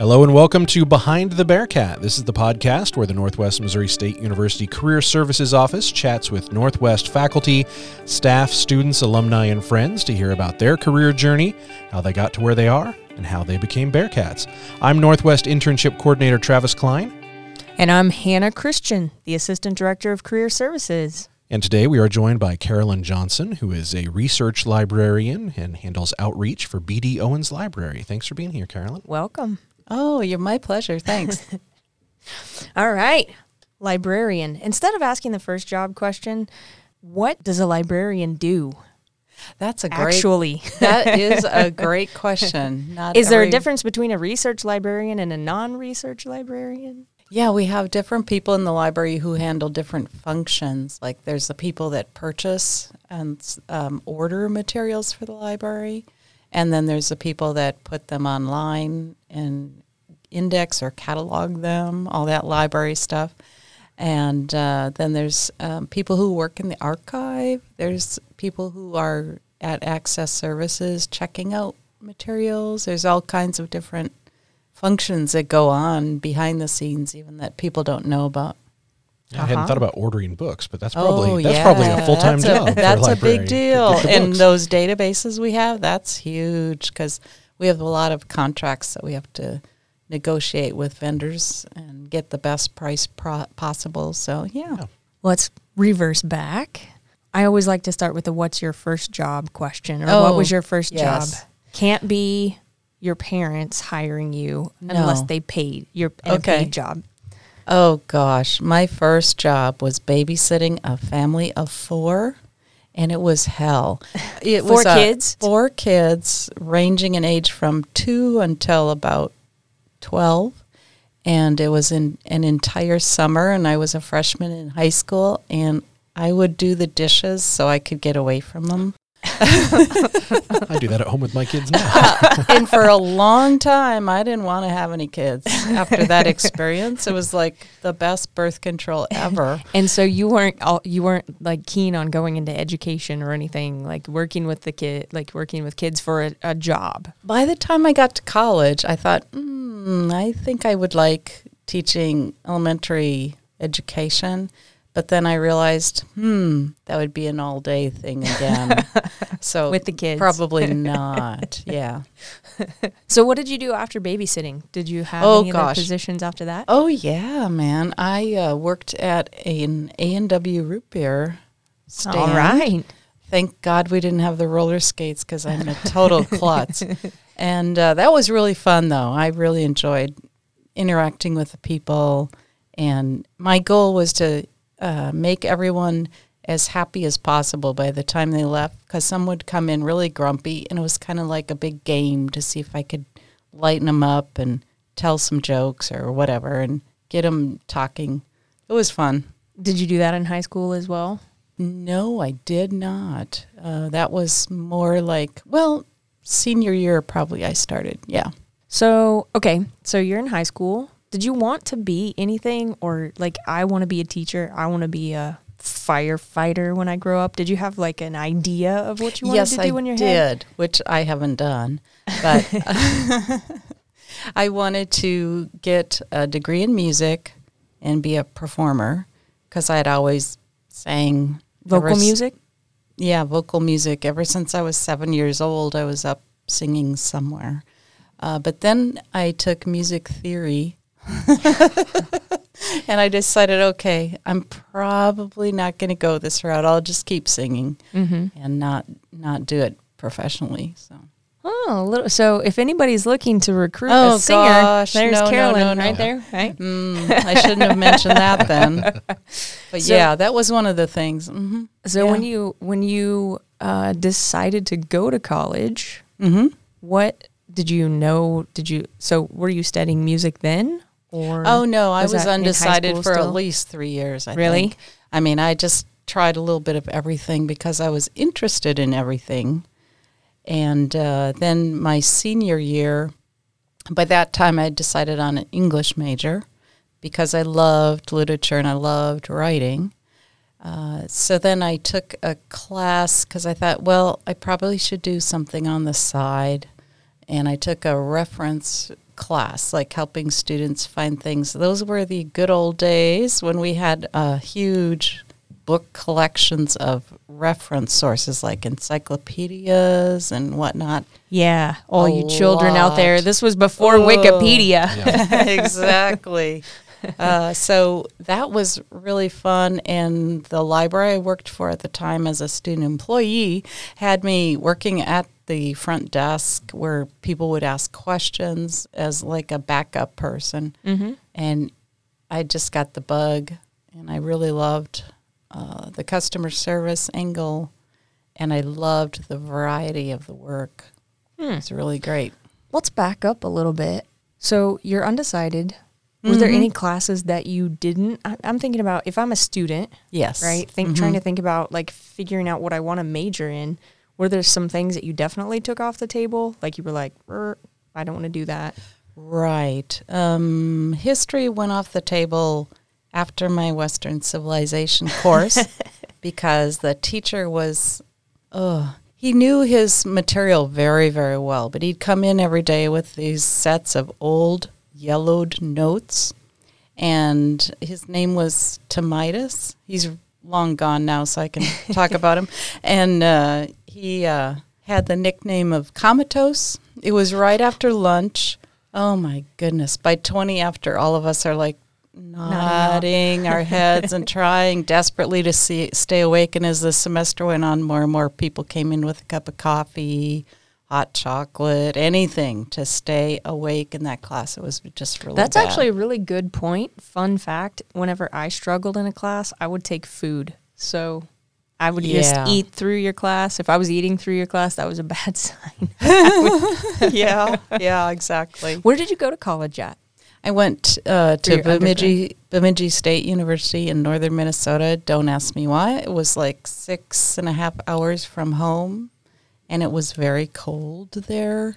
Hello and welcome to Behind the Bearcat. This is the podcast where the Northwest Missouri State University Career Services Office chats with Northwest faculty, staff, students, alumni, and friends to hear about their career journey, how they got to where they are, and how they became Bearcats. I'm Northwest Internship Coordinator Travis Klein. And I'm Hannah Christian, the Assistant Director of Career Services. And today we are joined by Carolyn Johnson, who is a research librarian and handles outreach for BD Owens Library. Thanks for being here, Carolyn. Welcome. Oh, you're my pleasure. Thanks. All right. Librarian. Instead of asking the first job question, what does a librarian do? That's a great Actually, that is a great question. Not is there a difference between a research librarian and a non-research librarian? Yeah, we have different people in the library who handle different functions. Like there's the people that purchase and um, order materials for the library, and then there's the people that put them online and index or catalog them, all that library stuff. And uh, then there's um, people who work in the archive. There's people who are at Access Services checking out materials. There's all kinds of different functions that go on behind the scenes, even that people don't know about. I hadn't Uh-huh. thought about ordering books, but that's probably oh, that's yeah. probably a full time job. for That's a librarian. big deal. Get the And those databases we have, that's huge because we have a lot of contracts that we have to negotiate with vendors and get the best price pro- possible. So yeah. Yeah. Let's reverse back. I always like to start with the "What's your first job?" question, or "What Oh, was your first yes. job?" Can't be your parents hiring you unless they paid your and Okay. paid job. Oh gosh, my first job was babysitting a family of four, and it was hell. It Four was a- kids? four kids, ranging in age from two until about twelve, and it was in an entire summer. And I was a freshman in high school, and I would do the dishes so I could get away from them. I do that at home with my kids now. and for a long time, I didn't want to have any kids. After that experience, it was like the best birth control ever. And so you weren't all, you weren't like keen on going into education or anything like working with the kid like working with kids for a, a job. By the time I got to college, I thought, mm, I think I would like teaching elementary education. But then I realized, hmm, that would be an all day thing again. so With the kids. probably not. Yeah. So what did you do after babysitting? Did you have Oh, any other positions after that? Oh yeah, man. I uh, worked at an A and W root beer stand. All right. Thank God we didn't have the roller skates because I'm a total klutz. And uh, that was really fun, though. I really enjoyed interacting with the people. And my goal was to uh, make everyone as happy as possible by the time they left because some would come in really grumpy. And it was kind of like a big game to see if I could lighten them up and tell some jokes or whatever and get them talking. It was fun. Did you do that in high school as well? No, I did not. Uh, that was more like, well, senior year probably I started. Yeah. So, okay, so you're in high school. Did you want to be anything or like I want to be a teacher, I want to be a firefighter when I grow up? Did you have like an idea of what you wanted yes, to do I in your did, head? which I haven't done. But I wanted to get a degree in music and be a performer because I had always sang Vocal s- music? Yeah, vocal music. Ever since I was seven years old, I was up singing somewhere. Uh, but then I took music theory. and I decided, okay, I'm probably not going to go this route. I'll just keep singing Mhm. and not not do it professionally. So Oh, a little. So if anybody's looking to recruit Oh, a singer, gosh. there's No, Carolyn no, no. right there, right? mm, I shouldn't have mentioned that then. But So- yeah, that was one of the things. hmm So Yeah. when you when you uh, decided to go to college, hmm what did you know? Did you so were you studying music then, or Oh no, I Was was, that in high undecided for still? at least three years. I Really? think. I mean, I just tried a little bit of everything because I was interested in everything. And uh, then my senior year, by that time, I decided on an English major because I loved literature and I loved writing. Uh, so then I took a class because I thought, well, I probably should do something on the side. And I took a reference class, like helping students find things. Those were the good old days when we had uh, huge book collections of reference sources like encyclopedias and whatnot. Yeah, all A you children out there. This was before Oh. Wikipedia. exactly. Uh, so that was really fun. And the library I worked for at the time as a student employee had me working at the front desk where people would ask questions as like a backup person. Mm-hmm. And I just got the bug, and I really loved uh, the customer service angle, and I loved the variety of the work. Hmm. It's really great. Let's back up a little bit. So you're undecided. Was there Mhm. any classes that you didn't? I, I'm thinking about if I'm a student, Yes. right? Think trying to think about like figuring out what I want to major in. Were there some things that you definitely took off the table? Like you were like, "Er, I don't want to do that. Right. Um, history went off the table after my Western civilization course because the teacher was, oh, he knew his material very, very well, but he'd come in every day with these sets of old yellowed notes. And his name was Tamidas. He's long gone now, so I can talk about him. And uh, he uh, had the nickname of Comatose. It was right after lunch. Oh my goodness. By 20 after, all of us are like nodding our heads and trying desperately to see, stay awake. And as the semester went on, more and more people came in with a cup of coffee, hot chocolate, anything to stay awake in that class. It was just really That's bad. actually a really good point. Fun fact: Whenever I struggled in a class, I would take food. So I would Yeah. just eat through your class. If I was eating through your class, that was a bad sign. yeah, yeah, exactly. Where did you go to college at? I went uh, to Bemidji, Bemidji State University in northern Minnesota. Don't ask me why. It was like six and a half hours from home, and it was very cold there.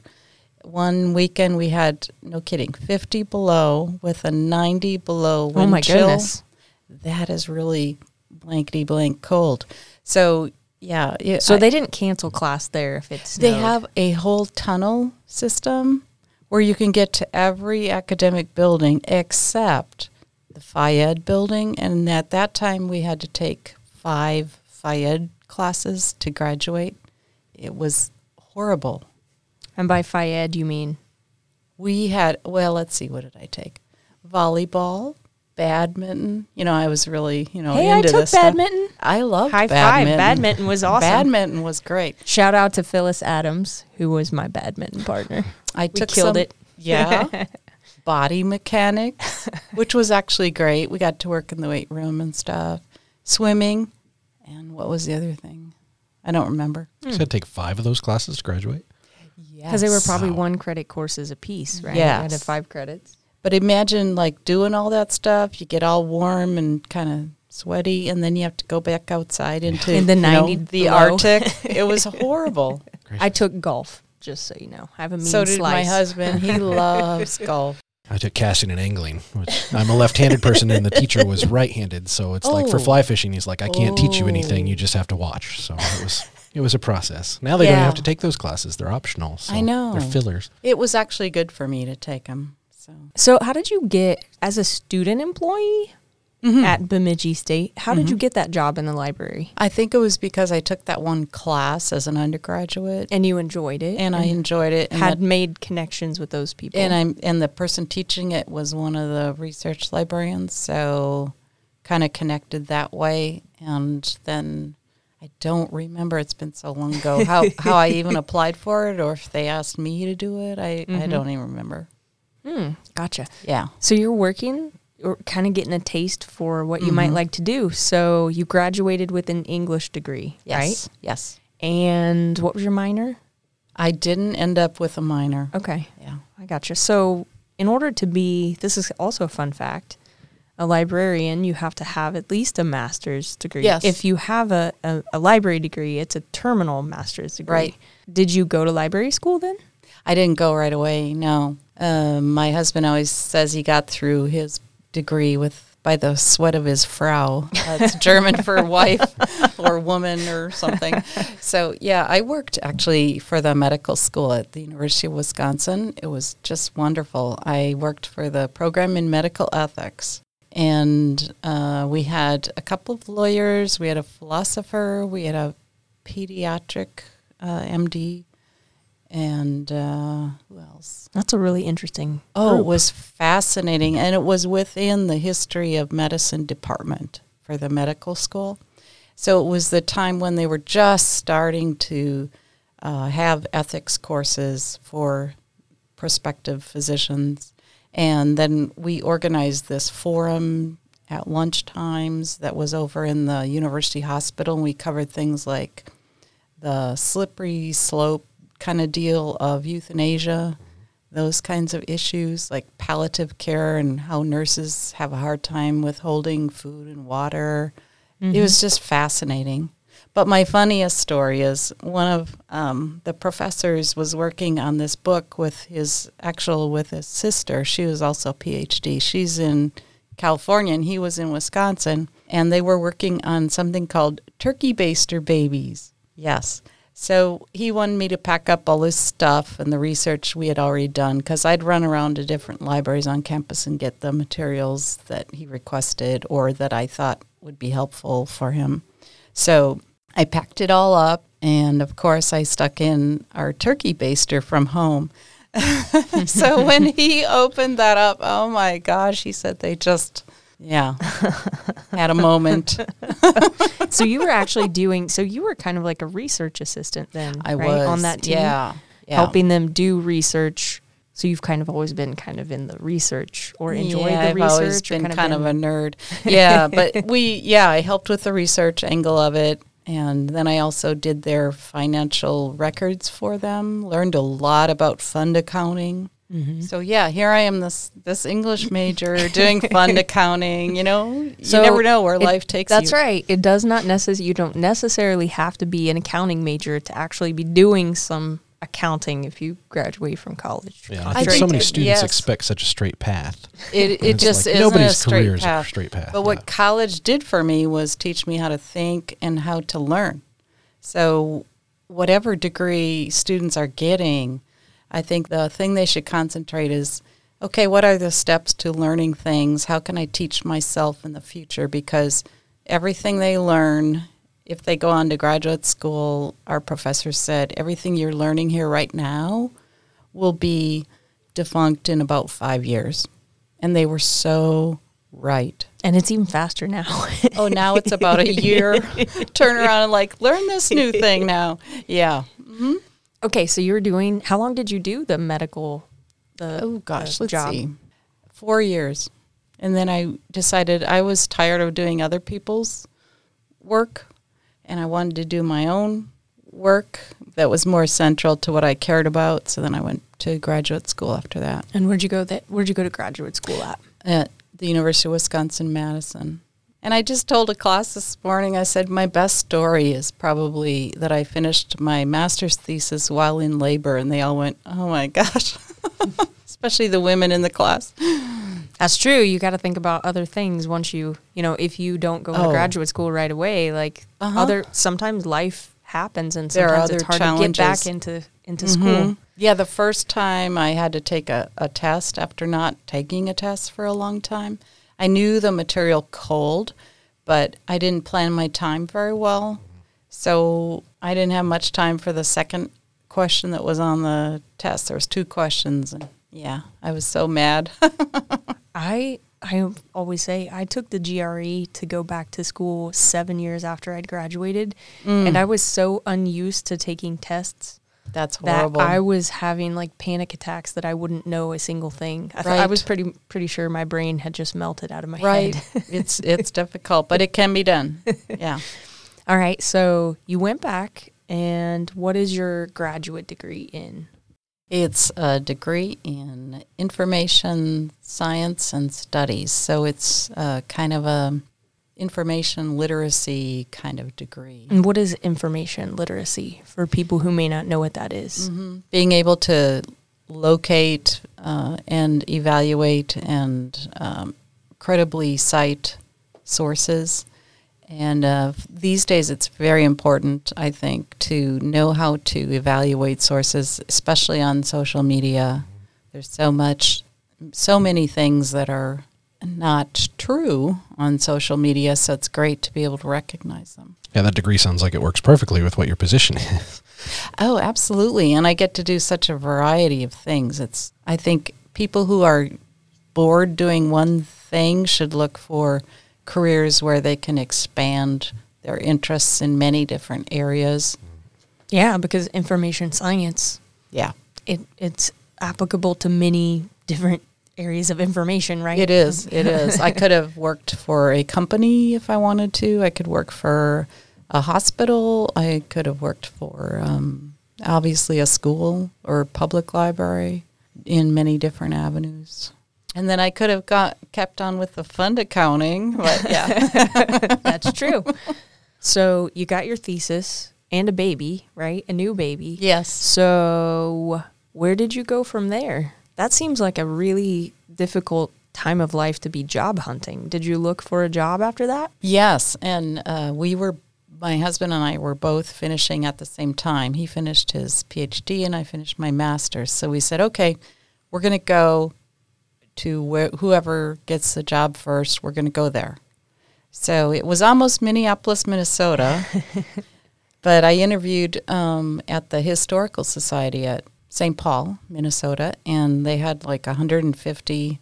One weekend we had, no kidding, 50 below with a 90 below wind oh my chill. goodness! That is really blankety blank cold. So, yeah. it- So I- they didn't cancel class there if it's they have a whole tunnel system where you can get to every academic building except the Phy-Ed building. And at that time, we had to take five Phy-Ed classes to graduate. It was horrible. and by Phy-Ed you mean We had, well, let's see, what did I take? Volleyball, badminton. You know, I was really, you know, Hey, I took this stuff. badminton. I love high badminton. five. Badminton was awesome. Badminton was great. Shout out to Phyllis Adams, who was my badminton partner. I We took killed some- it. Yeah. Body mechanics, which was actually great. We got to work in the weight room and stuff. Swimming, and what was the other thing? I don't remember. You said take five of those classes to graduate. Because they were probably Wow. one credit courses a piece, right? You had five credits. But imagine like doing all that stuff. You get all warm and kind of sweaty, and then you have to go back outside into In the you know, the below. Arctic. it was horrible. I took golf, just so you know. I have a mean so did my husband. He loves golf. I took casting and angling, which I'm a left-handed person, and the teacher was right-handed. So it's like for Oh. fly fishing, he's like, I can't teach you anything. Oh. You just have to watch. So it was it was a process. Now they don't have to take those classes; they're optional. So I know. they're fillers. It was actually good for me to take them. So So, how did you get as a student employee Mm-hmm. at Bemidji State? How did you get that job in the library? I think it was because I took that one class as an undergraduate, And you enjoyed it, and I enjoyed it. And had that- made connections with those people. and I'm and the person teaching it was one of the research librarians, so kind of connected that way. And then I don't remember; it's been so long ago how how I even applied for it, or if they asked me to do it. I I don't even remember. Hmm, gotcha. Yeah. So you're working or kind of getting a taste for what you might Mhm. like to do. So you graduated with an English degree, Yes. right? Yes. And what was your minor? I didn't end up with a minor. Okay, Yeah. I gotcha. So in order to be, this is also a fun fact, a librarian, you have to have at least a master's degree. Yes. If you have a, a, a library degree, it's a terminal master's degree. Right. Did you go to library school then? I didn't go right away. No, um, my husband always says he got through his degree with by the sweat of his Frau. That's German for wife or woman or something. So, yeah, I worked actually for the medical school at the University of Wisconsin. It was just wonderful. I worked for the program in medical ethics. And uh, we had a couple of lawyers, we had a philosopher, we had a pediatric uh, MD, and uh, who else? That's a really interesting. Oh, it was fascinating. And it was within the history of medicine department for the medical school. So it was the time when they were just starting to uh, have ethics courses for prospective physicians. And then we organized this forum at lunch times that was over in the university hospital. And we covered things like the slippery slope kind of deal of euthanasia, those kinds of issues like palliative care and how nurses have a hard time withholding food and water. It was just fascinating. But my funniest story is one of um, the professors was working on this book with his actual with his sister. She was also a PhD. She's in California and he was in Wisconsin, and they were working on something called turkey baster babies. Yes. So he wanted me to pack up all his stuff and the research we had already done because I'd run around to different libraries on campus and get the materials that he requested or that I thought would be helpful for him. So I packed it all up, and of course, I stuck in our turkey baster from home. so when he opened that up, oh my gosh, he said they just, yeah, had a moment. so you were actually doing. So you were kind of like a research assistant then, I right? was on that team, yeah, yeah. helping them do research. So you've kind of always been kind of in the research or enjoy yeah, the I've research. always been kind, of, been- a nerd. Yeah, but we, yeah, I helped with the research angle of it. And then I also did their financial records for them, learned a lot about fund accounting. Mm-hmm. So yeah, here I am, this this English major doing fund accounting. You know, So you never know where it- life takes That's you. right. It does not necessarily. You don't necessarily have to be an accounting major to actually be doing some accounting if you graduate from college. Yeah, I I think so many it- students yes. expect such a straight path. It it just like isn't nobody's a straight career is a path. straight path, But what yeah. college did for me was teach me how to think and how to learn. So whatever degree students are getting, I think the thing they should concentrate is okay, what are the steps to learning things? How can I teach myself in the future? Because everything they learn, if they go on to graduate school, our professor said, everything you're learning here right now will be defunct in about five years. And they were so right. And it's even faster now. Oh, now it's about a year. Turn around and like, learn this new thing now. Yeah. Mm-hmm. Okay, so you were doing. How long did you do the medical? The Oh gosh, the let's job? see. Four years. And then I decided I was tired of doing other people's work and I wanted to do my own work that was more central to what I cared about. So then I went to graduate school after that And where'd you go? That where'd you go to graduate school at? at the University of Wisconsin Madison. And I just told a class this morning, I said, my best story is probably that I finished my master's thesis while in labor. And they all went, oh my gosh, especially the women in the class. That's true. You got to think about other things once you, you know, if you don't go to Oh. graduate school right away, like Uh-huh. other sometimes life happens and sometimes it's hard to get back into into school. Mhm. Yeah, the first time I had to take a, a test after not taking a test for a long time, I knew the material cold, but I didn't plan my time very well. So I didn't have much time for the second question that was on the test. There was two questions and yeah, I was so mad. I I always say I took the GRE to go back to school 7 years after I'd graduated Mm. and I was so unused to taking tests That's that horrible. I was having like panic attacks that I wouldn't know a single thing. I, th- I was pretty pretty sure my brain had just melted out of my right. head. it's it's difficult, but it can be done. Yeah. All right, so you went back and what is your graduate degree in? It's a degree in information science and studies. So it's uh, kind of a information literacy kind of degree. And what is information literacy for people who may not know what that is? Mm-hmm. Being able to locate uh, and evaluate and um, credibly cite sources. And uh, these days, it's very important, I think, to know how to evaluate sources, especially on social media. There's so much, so many things that are not true on social media, so it's great to be able to recognize them. Yeah, that degree sounds like it works perfectly with what your position is. Oh, absolutely. And I get to do such a variety of things. It's I think people who are bored doing one thing should look for careers where they can expand their interests in many different areas. Yeah, because information science, Yeah. it it's applicable to many different areas of information, right? It is. It is. I could have worked for a company if I wanted to. I could work for a hospital. I could have worked for um, obviously a school or public library in many different avenues. And then I could have got kept on with the fund accounting, but yeah. That's true. so you got your thesis and a baby, right? A new baby. yes. So where did you go from there? That seems like a really difficult time of life to be job hunting. Did you look for a job after that? Yes, and uh, we were, my husband and I were both finishing at the same time. He finished his PhD and I finished my master's. So we said, okay, we're going to go to where, whoever gets the job first, we're going to go there. So it was almost Minneapolis, Minnesota, but I interviewed um, at the Historical Society at St. Paul, Minnesota, and they had like 150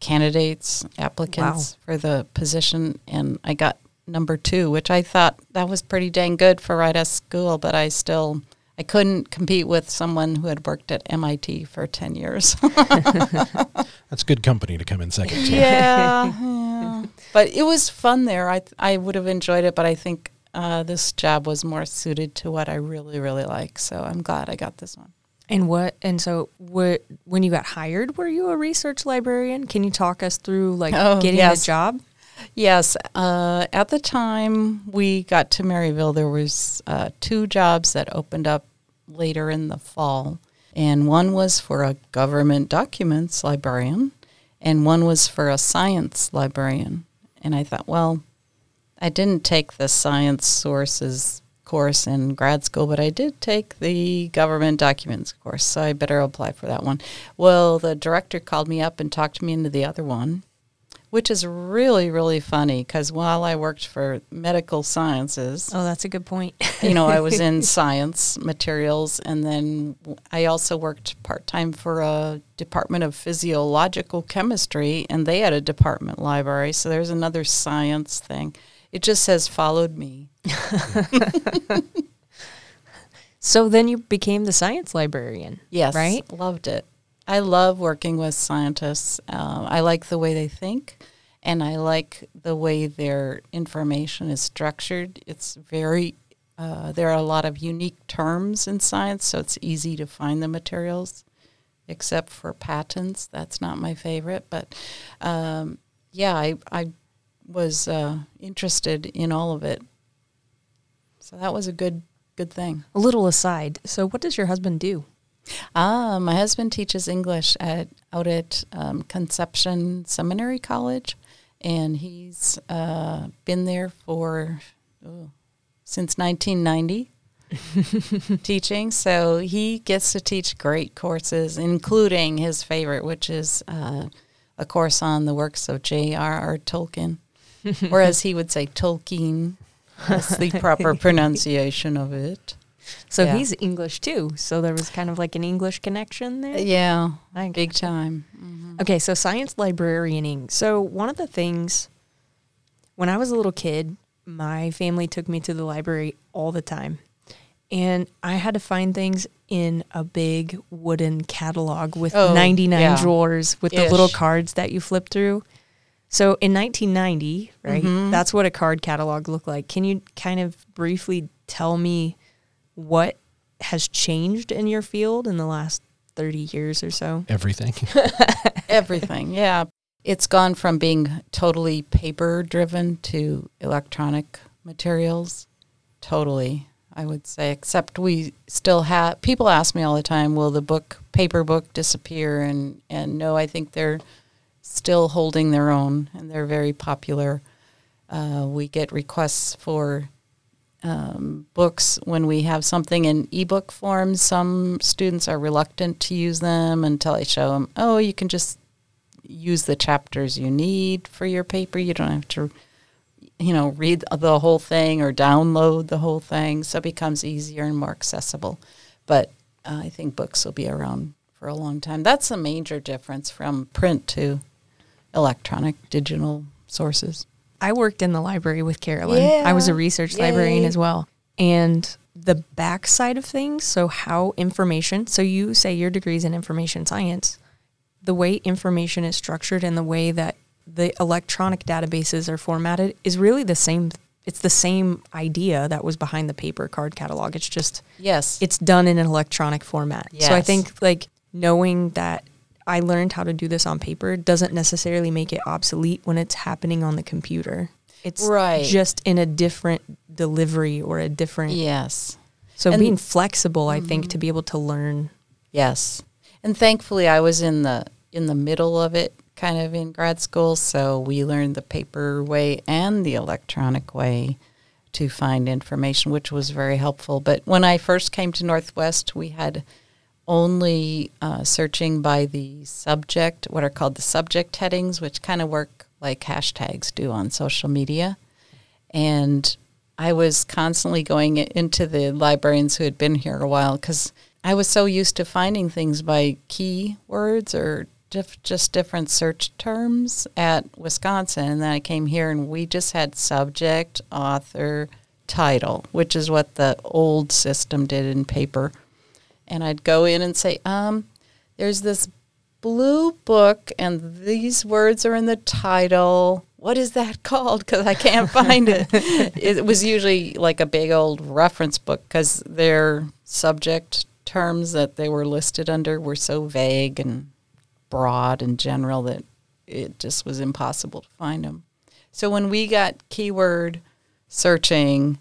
candidates, applicants for the position, and I got number two, which I thought that was pretty dang good for right out of school, but I still I couldn't compete with someone who had worked at MIT for 10 years. That's good company to come in second to. yeah, yeah. But it was fun there. I I would have enjoyed it, but I think uh, this job was more suited to what I really really like. So I'm glad I got this one. And what? And so, what? When you got hired, were you a research librarian? Can you talk us through like Oh, getting yes. the job? Yes, uh, at the time we got to Maryville, there was uh, two jobs that opened up later in the fall, and one was for a government documents librarian, and one was for a science librarian. And I thought, well, I didn't take the science sources course in grad school, but I did take the government documents course, so I better apply for that one. Well, the director called me up and talked me into the other one, which is really, really funny because while I worked for medical sciences, Oh, that's a good point. you know, I was in science materials, and then I also worked part time for a department of physiological chemistry, and they had a department library. So there's another science thing. It just says followed me. So then you became the science librarian. Yes, Right? Loved it. I love working with scientists. Um, I like the way they think, and I like the way their information is structured. It's very. Uh, there are a lot of unique terms in science, so it's easy to find the materials, except for patents. That's not my favorite, but um, yeah, I I was uh, interested in all of it. So that was a good good thing. A little aside. So, what does your husband do? Ah, my husband teaches English at out at um, Conception Seminary College, and he's uh, been there for oh, since 1990 teaching. So he gets to teach great courses, including his favorite, which is uh, a course on the works of J.R.R. Tolkien, or as he would say, Tolkien. That's the proper pronunciation of it. So Yeah. he's English too. So there was kind of like an English connection there. Uh, yeah, I big time. Mm-hmm. Okay, so science librarianing. So one of the things when I was a little kid, my family took me to the library all the time. And I had to find things in a big wooden catalog with Oh, 99 yeah. drawers with the little cards that you flip through. So in 1990, right? Mhm. That's what a card catalog looked like. Can you kind of briefly tell me what has changed in your field in the last 30 years or so? Everything. Everything, yeah. It's gone from being totally paper driven to electronic materials. Totally, I would say. Except we still have people ask me all the time, will the book paper book disappear? And and no, I think they're still holding their own, and they're very popular. Uh, we get requests for um, books when we have something in ebook form. Some students are reluctant to use them until I show them, oh, you can just use the chapters you need for your paper. You don't have to, you know, read the whole thing or download the whole thing. So it becomes easier and more accessible. But uh, I think books will be around for a long time. That's a major difference from print to electronic digital sources. I worked in the library with Carolyn. Yeah. I was a research Yay. librarian as well. And the back side of things, so how information, so you say your degree's in information science, the way information is structured and the way that the electronic databases are formatted is really the same it's the same idea that was behind the paper card catalog. It's just Yes. it's done in an electronic format. So I think like knowing that I learned how to do this on paper doesn't necessarily make it obsolete when it's happening on the computer. It's Right. just in a different delivery or a different. yes. So And- being flexible, I think, to mm-hmm. be able to learn. Yes. And thankfully I was in the in the middle of it kind of in grad school, so we learned the paper way and the electronic way to find information, which was very helpful. But when I first came to Northwest, we had only uh, searching by the subject, what are called the subject headings, which kind of work like hashtags do on social media. And I was constantly going into the librarians who had been here a while because I was so used to finding things by keywords or diff- just different search terms at Wisconsin. And then I came here and we just had subject, author, title, which is what the old system did in paper. And I'd go in and say, um, there's this blue book and these words are in the title. What is that called? Because I can't find it. it was usually like a big old reference book because their subject terms that they were listed under were so vague and broad and general that it just was impossible to find them. So when we got keyword searching,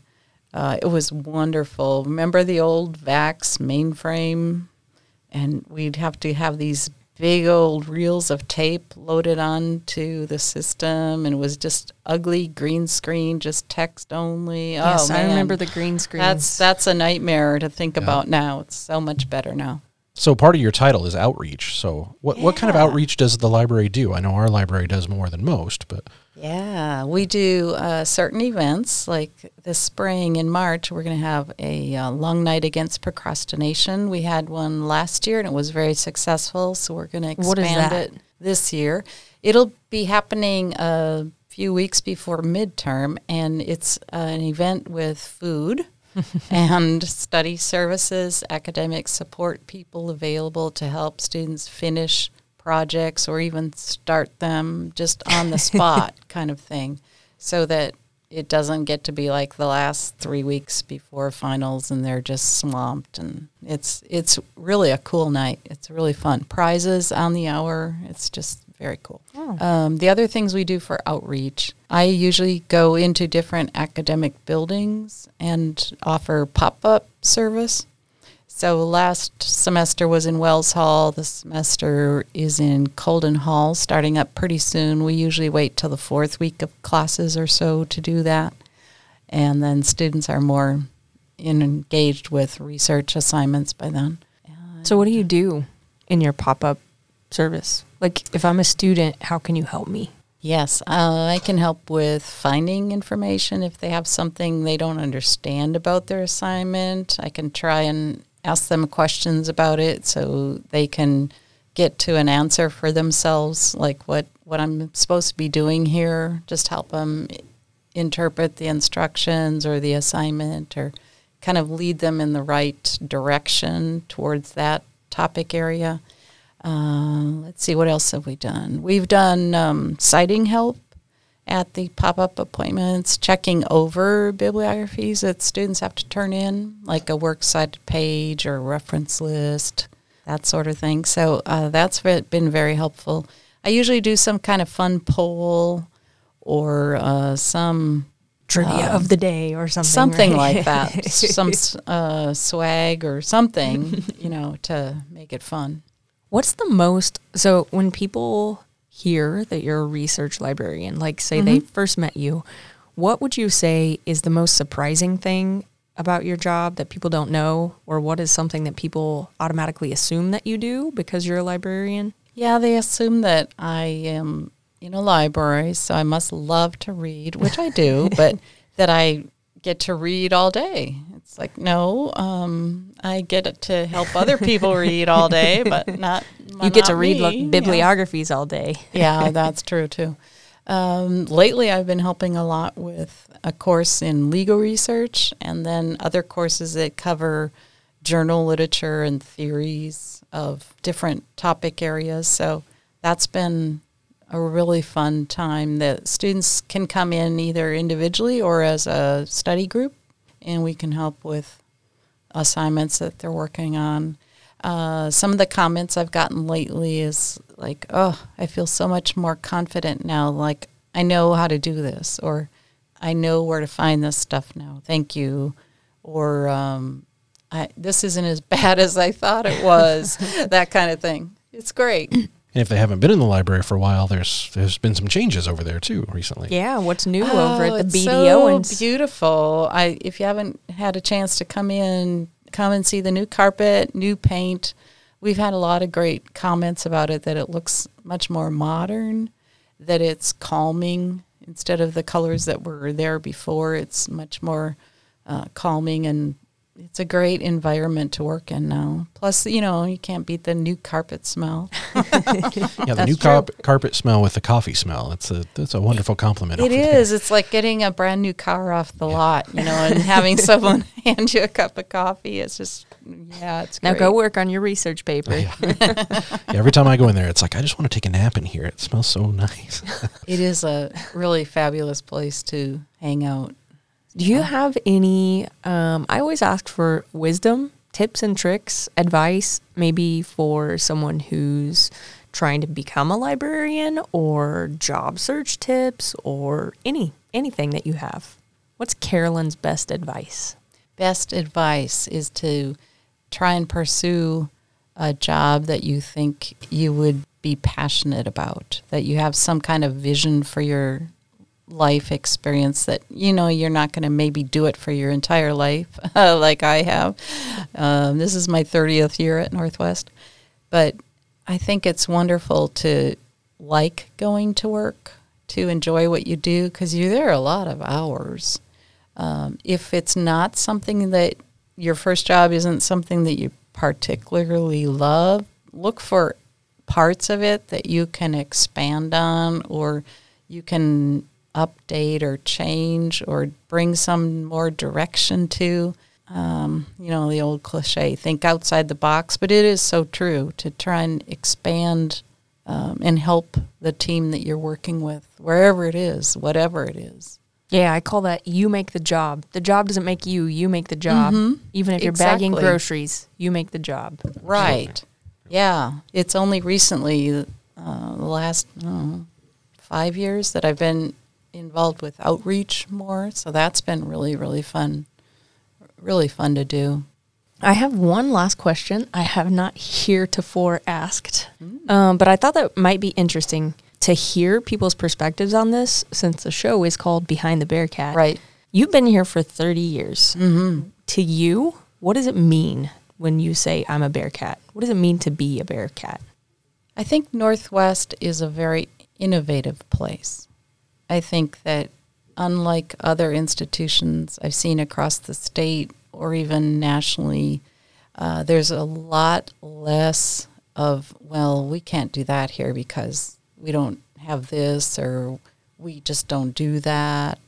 uh, it was wonderful. Remember the old VAX mainframe? And we'd have to have these big old reels of tape loaded onto the system, and it was just ugly green screen, just text only. yes, oh, I man. remember the green screen. That's that's a nightmare to think about now. It's so much better now. So part of your title is outreach. So what what kind of outreach does the library do? I know our library does more than most, but Yeah, we do uh, certain events like this spring in March. We're going to have a uh, long night against procrastination. We had one last year and it was very successful, so we're going to expand What is that? it this year. It'll be happening a few weeks before midterm, and it's uh, an event with food. and study services, academic support people available to help students finish projects or even start them just on the spot kind of thing so that it doesn't get to be like the last three weeks before finals and they're just swamped. And it's it's really a cool night. It's really fun. Prizes on the hour. It's just very cool. Um, the other things we do for outreach i usually go into different academic buildings and offer pop-up service so last semester was in Wells Hall. This semester is in Colden Hall, starting up pretty soon. We usually wait till the fourth week of classes or so to do that. And then students are more in, engaged with research assignments by then. so what do you do in your pop up service? Like if I'm a student, how can you help me? Yes, uh, I can help with finding information if they have something they don't understand about their assignment. I can try and ask them questions about it so they can get to an answer for themselves, like what, what I'm supposed to be doing here. Just help them interpret the instructions or the assignment or kind of lead them in the right direction towards that topic area. Uh, let's see, what else have we done? We've done um, citing help at the pop up appointments, checking over bibliographies that students have to turn in, like a works cited page or reference list, that sort of thing. So uh, that's ve- been very helpful. I usually do some kind of fun poll or uh, some Trivia of the day or something. something right? like that, some uh, swag or something, you know, to make it fun. What's the most so when people hear that you're a research librarian, like say they mm-hmm. first met you, what would you say is the most surprising thing about your job that people don't know, or what is something that people automatically assume that you do because you're a librarian? Yeah, they assume that I am in a library, so I must love to read, which I do, but that I get to read all day. It's like, no, um, I get to help other people read all day, but not. you get to read me. like Yeah. bibliographies all day. yeah, that's true too. Um, lately, I've been helping a lot with a course in legal research and then other courses that cover journal literature and theories of different topic areas. So that's been a really fun time that students can come in either individually or as a study group, and we can help with assignments that they're working on. Uh, some of the comments I've gotten lately is like, "Oh, I feel so much more confident now. Like I know how to do this, or I know where to find this stuff now. Thank you." Or um, I, this isn't as bad as I thought it was. that kind of thing. It's great. And if they haven't been in the library for a while, there's there's been some changes over there too recently. Yeah, what's new over Oh, at it's the BD so Owens? beautiful. I if you haven't had a chance to come in, come and see the new carpet, new paint. We've had a lot of great comments about it that it looks much more modern, that it's calming instead of the colors that were there before. It's much more uh, calming and it's a great environment to work in now. Plus, you know, you can't beat the new carpet smell. Yeah, the That's new carp- carpet smell with the coffee smell. It's a that's a wonderful compliment. It is. over It's like getting a brand new car off the lot, you know, and having someone hand you a cup of coffee. It's just, yeah, it's Now great. go work on your research paper. Yeah. Yeah, every time I go in there, it's like I just want to take a nap in here. It smells so nice. It is a really fabulous place to hang out. Do you have any? Um, I always ask for wisdom, tips, and tricks, advice, maybe for someone who's trying to become a librarian, or job search tips, or any anything that you have. What's Carolyn's best advice? Best advice is to try and pursue a job that you think you would be passionate about, that you have some kind of vision for your life experience that you know you're not going to maybe do it for your entire life like I have. Um, this is my 30th year at Northwest, but I think it's wonderful to like going to work, to enjoy what you do because you're there a lot of hours. Um, if it's not something that your first job isn't something that you particularly love, look for parts of it that you can expand on or you can update or change or bring some more direction to. Um, you know, the old cliche, think outside the box, but it is so true to try and expand um, and help the team that you're working with, wherever it is, whatever it is. Yeah, I call that you make the job. The job doesn't make you, you make the job. Even if you're bagging groceries, you make the job. Right. Yeah. It's only recently, uh, the last five years, that I've been involved with outreach more. So that's been really, really fun. Really fun to do. I have one last question I have not heretofore asked, um, but I thought that might be interesting to hear people's perspectives on this since the show is called Behind the Bearcat. Right. You've been here for 30 years. Mm-hmm. To you, what does it mean when you say I'm a Bearcat? What does it mean to be a Bearcat? I think Northwest is a very innovative place. I think that unlike other institutions I've seen across the state or even nationally, uh, there's a lot less of, well, we can't do that here because we don't have this or we just don't do that.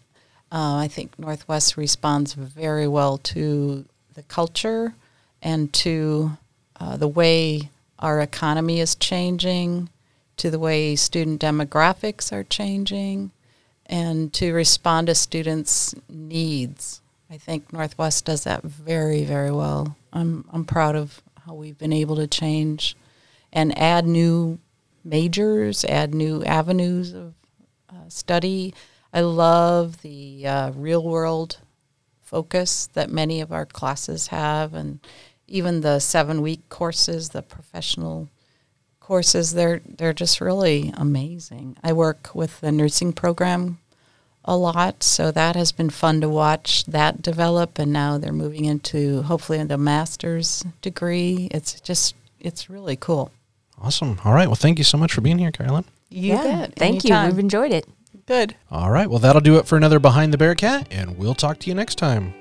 Uh, I think Northwest responds very well to the culture and to uh, the way our economy is changing, to the way student demographics are changing, and to respond to students' needs. I think Northwest does that very, very well. I'm, I'm proud of how we've been able to change and add new majors, add new avenues of uh, study. I love the uh, real world focus that many of our classes have, and even the seven week courses, the professional courses they're they're just really amazing. I work with the nursing program a lot, so that has been fun to watch that develop and now they're moving into hopefully the master's degree. It's just it's really cool. Awesome. All right. Well, thank you so much for being here, Carolyn. You yeah. bet. Thank you. Anytime. We've enjoyed it. Good. All right. Well, that'll do it for another Behind the Bearcat, and we'll talk to you next time.